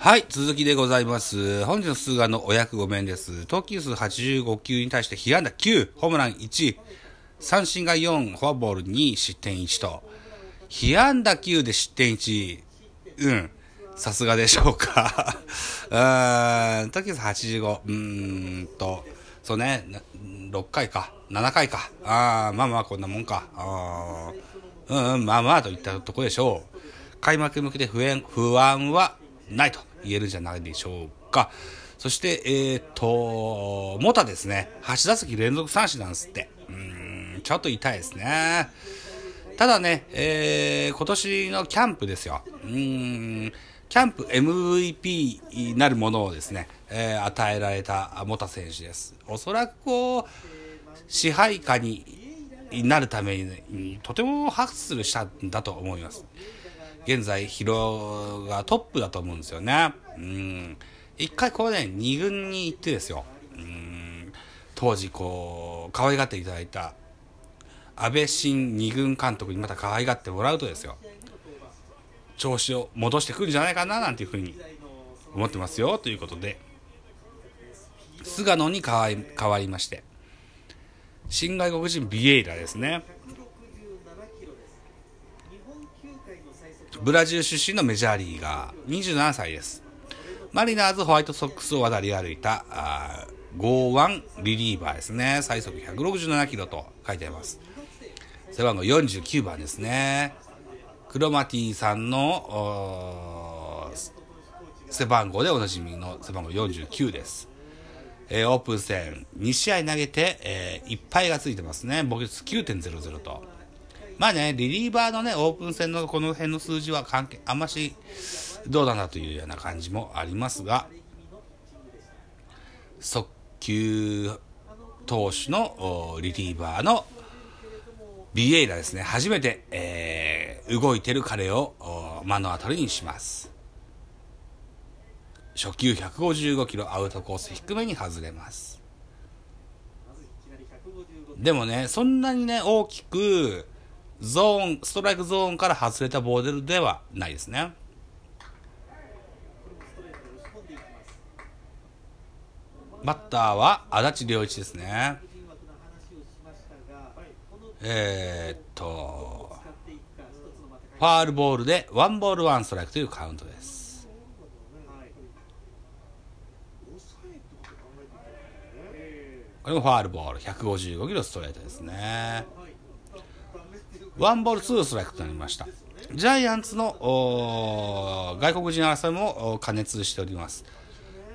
はい、続きでございます。本日の数学のお役御免です。投球数85球に対して被安打9、ホームラン1、三振が4、フォアボール2、失点1と。被安打9で失点1。うん。さすがでしょうか。うーん、投球数85。うーんと、そうね、6回か、7回か。あー、まあまあこんなもんか。あーうん、うん、まあまあといったとこでしょう。開幕向けて不安不安はないと言えるんじゃないでしょうか。そして、えー、っと、モタですね。8打席連続三振なんですって。うん、ちょっと痛いですね。ただね、えー、今年のキャンプですよ。うん、キャンプ MVP なるものをですね、えー与えられたモタ選手です。おそらくこう、支配下になるために、とてもハッスルしたんだと思います。現在、ヒロがトップだと思うんですよね。うん。一回こうね、二軍に行ってですよ。うん。当時こう、可愛がっていただいた、安倍晋二軍監督にまた可愛がってもらうとですよ。調子を戻してくるんじゃないかな、なんていうふうに思ってますよ、ということで。菅野に変わり変わりまして、新外国人ビエイラですね。ブラジル出身のメジャーリーガー、27歳です。マリナーズ、ホワイトソックスを渡り歩いた、あー剛腕リリーバーですね。最速167キロと書いてあります。背番号49番ですね。クロマティさんの背番号でおなじみの背番号49です。えーオープン戦2試合投げて、えーいっぱいがついてますね。防御率9.00と。まあね、リリーバーのね、オープン戦のこの辺の数字は関係、あんましどうだなというような感じもありますが、速球投手のリリーバーのビエイラですね、初めて、えー動いてる彼を目の当たりにします。初球155キロアウトコース低めに外れます。でもね、そんなにね、大きく、ゾーン、ストライクゾーンから外れたボールではないですね。バッターは足立良一ですね。えー、っと、ファールボールでワンボールワンストライクというカウントです。これもファールボール、155キロストレートですね。ワンボールツーストライクとなりました。ジャイアンツの外国人争いもお加熱しております。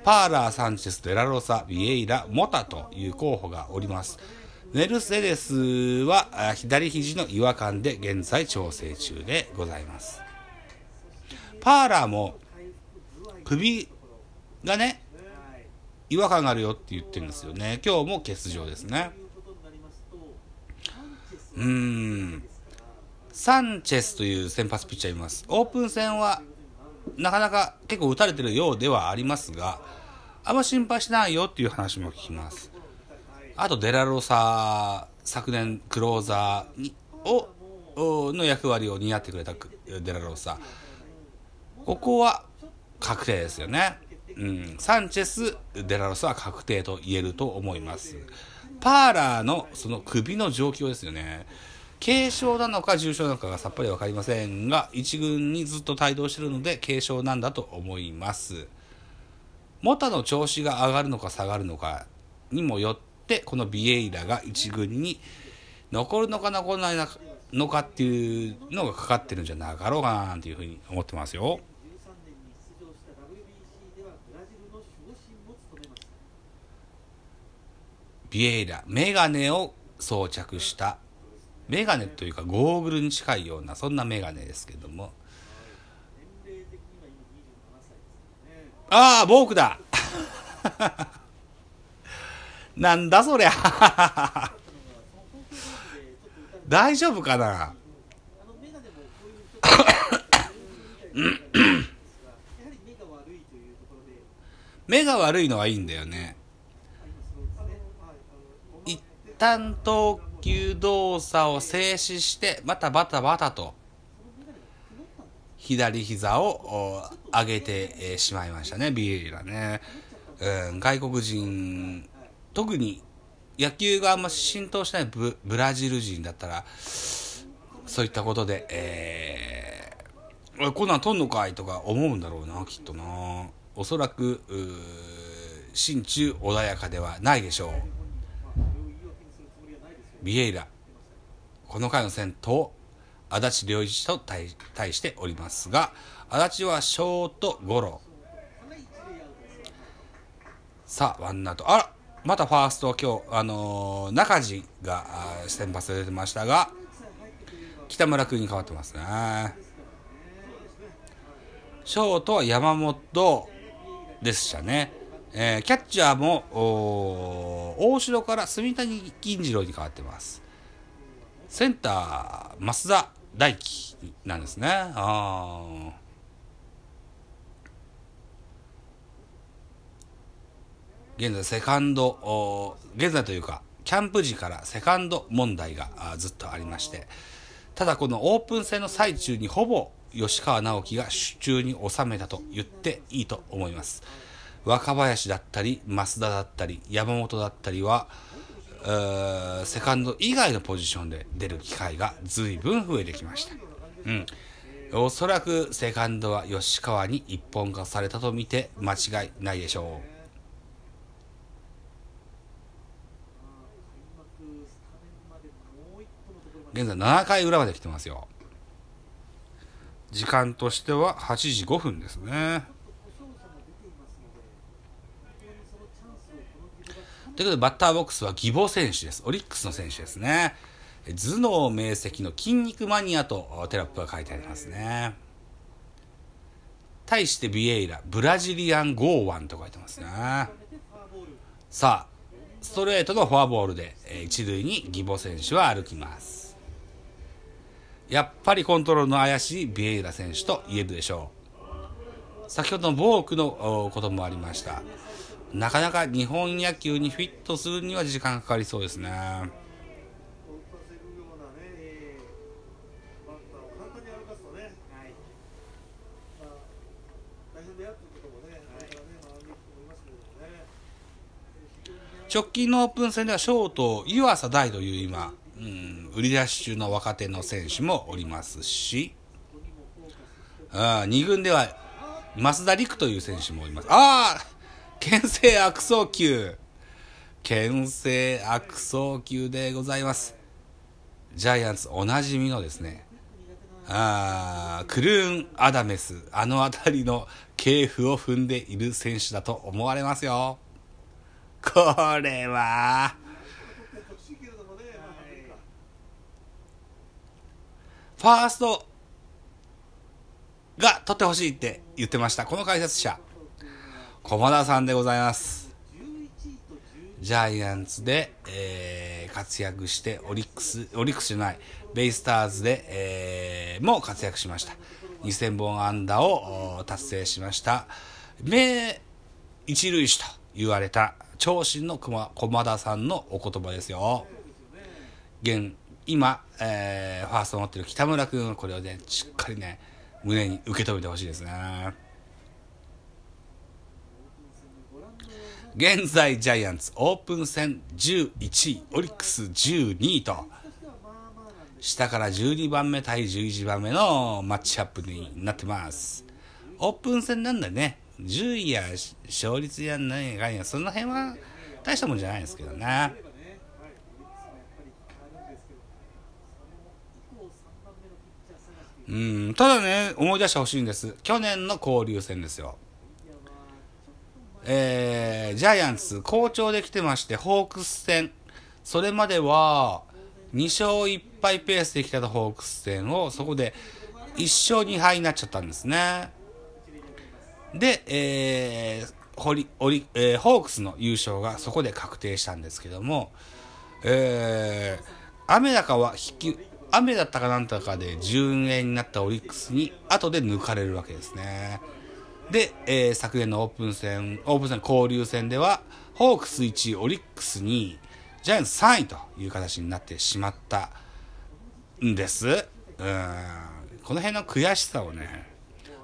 パーラー、サンチェス、デラロサ、ビエイラ、モタという候補がおります。メルセデスはあ左肘の違和感で現在調整中でございます。パーラーも首がね、違和感があるよって言ってるんですよね。今日も欠場ですね。うーん。サンチェスという先発ピッチャーいます。オープン戦はなかなか結構打たれてるようではありますが、あんま心配しないよっていう話も聞きます。あとデラロサ、昨年クローザーをの役割を担ってくれたデラロサ。ここは確定ですよね。うん、サンチェス、デラロスは確定と言えると思います。パーラーのその首の状況ですよね。軽症なのか重症なのかがさっぱりわかりませんが、一軍にずっと帯同してるので軽症なんだと思います。モタの調子が上がるのか下がるのかにもよって、このビエイラが一軍に残るのか残らないのかっていうのがかかってるんじゃなかろうかななんていうふうに思ってますよ。ビエイラ、メガネを装着した、メガネというかゴーグルに近いような、そんなメガネですけども。ああ、ボークだ なんだそりゃ大丈夫かな 目が悪いのはいいんだよね。一旦投球動作を静止して、またバタバタと、左膝を上げてしまいましたね、ビエイラね。うん、外国人、特に野球があんま浸透しないブラジル人だったら、そういったことで、えー、こんなん撮んのかいとか思うんだろうな、きっとな。おそらく、心中穏やかではないでしょう。ビエイラ、この回の先頭、足立良一と対しておりますが、足立はショートゴロ。さあ、ワンアウト。あらまたファースト今日、あのー、中地が先発で出てましたが、北村君に変わってますね。ショートは山本でしたね。えー、キャッチャーも大城から住谷銀次郎に変わってます。センター、増田大輝なんですね。あ現在セカンド、現在というか、キャンプ時からセカンド問題がずっとありまして、ただこのオープン戦の最中にほぼ吉川直樹が手中に収めたと言っていいと思います。若林だったり、増田だったり、山本だったりは、セカンド以外のポジションで出る機会が随分増えてきました。うん。おそらくセカンドは吉川に一本化されたと見て間違いないでしょう。現在7回裏まで来てますよ。時間としては8時5分ですね。ということで、バッターボックスは義母選手です。オリックスの選手ですね。頭脳明晰の筋肉マニアとテロップが書いてありますね。対してビエイラ、ブラジリアン剛腕と書いてますね。さあ、ストレートのフォアボールで一塁に義母選手は歩きます。やっぱりコントロールの怪しいビエイラ選手と言えるでしょう。先ほどのボークのこともありました。なかなか日本野球にフィットするには時間かかりそうですね。直近のオープン戦ではショート湯浅大という今うん、売り出し中の若手の選手もおりますし、あ2軍では増田陸という選手もおります。ああ牽制悪送球牽制悪送球でございます。ジャイアンツおなじみのですね、あクルーン・アダメス、あの辺りの系譜を踏んでいる選手だと思われますよ。これは、ファーストが取ってほしいって言ってました。この解説者、駒田さんでございます。ジャイアンツで、えー、活躍して、オリックス、オリックスじゃない、ベイスターズで、えー、も活躍しました。2000本安打を達成しました。名一塁手と言われた長身の駒駒田さんのお言葉ですよ。現今、えー、ファーストを持ってる北村君はこれをね、しっかりね、胸に受け止めてほしいですね。現在ジャイアンツオープン戦11位、オリックス12位と、下から12番目対11番目のマッチアップになってます。オープン戦なんだね、10位や勝率や何やかんや、その辺は大したもんじゃないですけどね。うん、ただね、思い出してほしいんです。去年の交流戦ですよ。えー、ジャイアンツ、好調で来てまして、ホークス戦。それまでは、2勝1敗ペースで来たホークス戦を、そこで1勝2敗になっちゃったんですね。で、えー、ホリ、ホリ、えー、ホークスの優勝がそこで確定したんですけども、えー、雨高は引き、雨だったかなんとかで順延になったオリックスに後で抜かれるわけですね。で、えー、昨年のオープン戦、オープン戦交流戦では、ホークス1位、オリックス2位、ジャイアンツ3位という形になってしまったんです。うん。この辺の悔しさをね、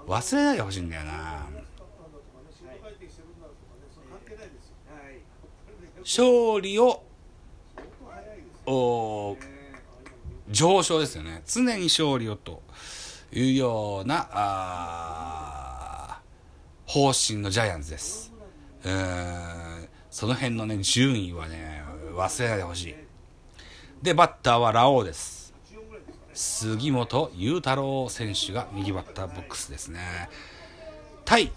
忘れないでほしいんだよな勝利をお上昇ですよね常に勝利をというようなあ方針のジャイアンツです。うんその辺のね順位はね忘れないでほしい。でバッターはラオウです。杉本裕太郎選手が右バッターボックスですね。対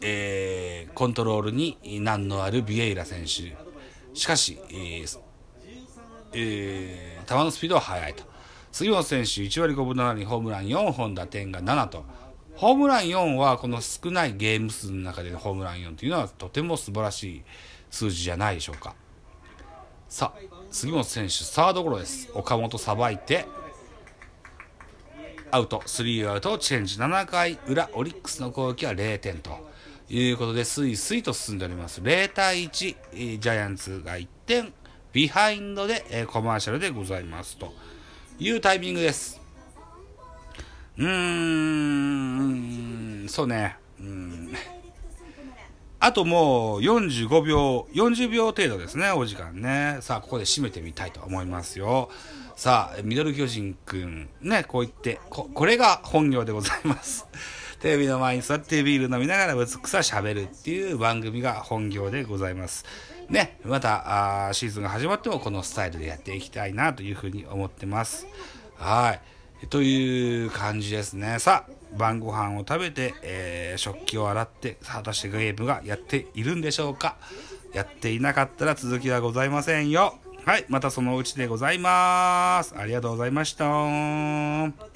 えー、コントロールに難のあるビエイラ選手。しかし、えーえー、球のスピードは速いと。杉本選手1割5分7厘ホームラン4本打点が7と。ホームラン4はこの少ないゲーム数の中でのホームラン4というのはとても素晴らしい数字じゃないでしょうか。さあ杉本選手サードゴロです。岡本さばいてアウト。スリーアウトチェンジ。7回裏オリックスの攻撃は0点ということで、スイスイと進んでおります。0対1、ジャイアンツが1点、ビハインドで、えコマーシャルでございますというタイミングです。うーん、そうね、うん。あともう45秒、40秒程度ですね、お時間ね。さあ、ここで締めてみたいと思いますよ。さあ、ミドル巨人くん、ね、こう言って、こ、これが本業でございます。テレビの前に座ってビール飲みながらぶつくさ喋るっていう番組が本業でございます。ね、またあシーズンが始まってもこのスタイルでやっていきたいなというふうに思ってます。はい。という感じですね。さあ、晩ご飯を食べて、えー、食器を洗って、果たしてゲームがやっているんでしょうかやっていなかったら続きはございませんよ。はい、またそのうちでございます。ありがとうございました。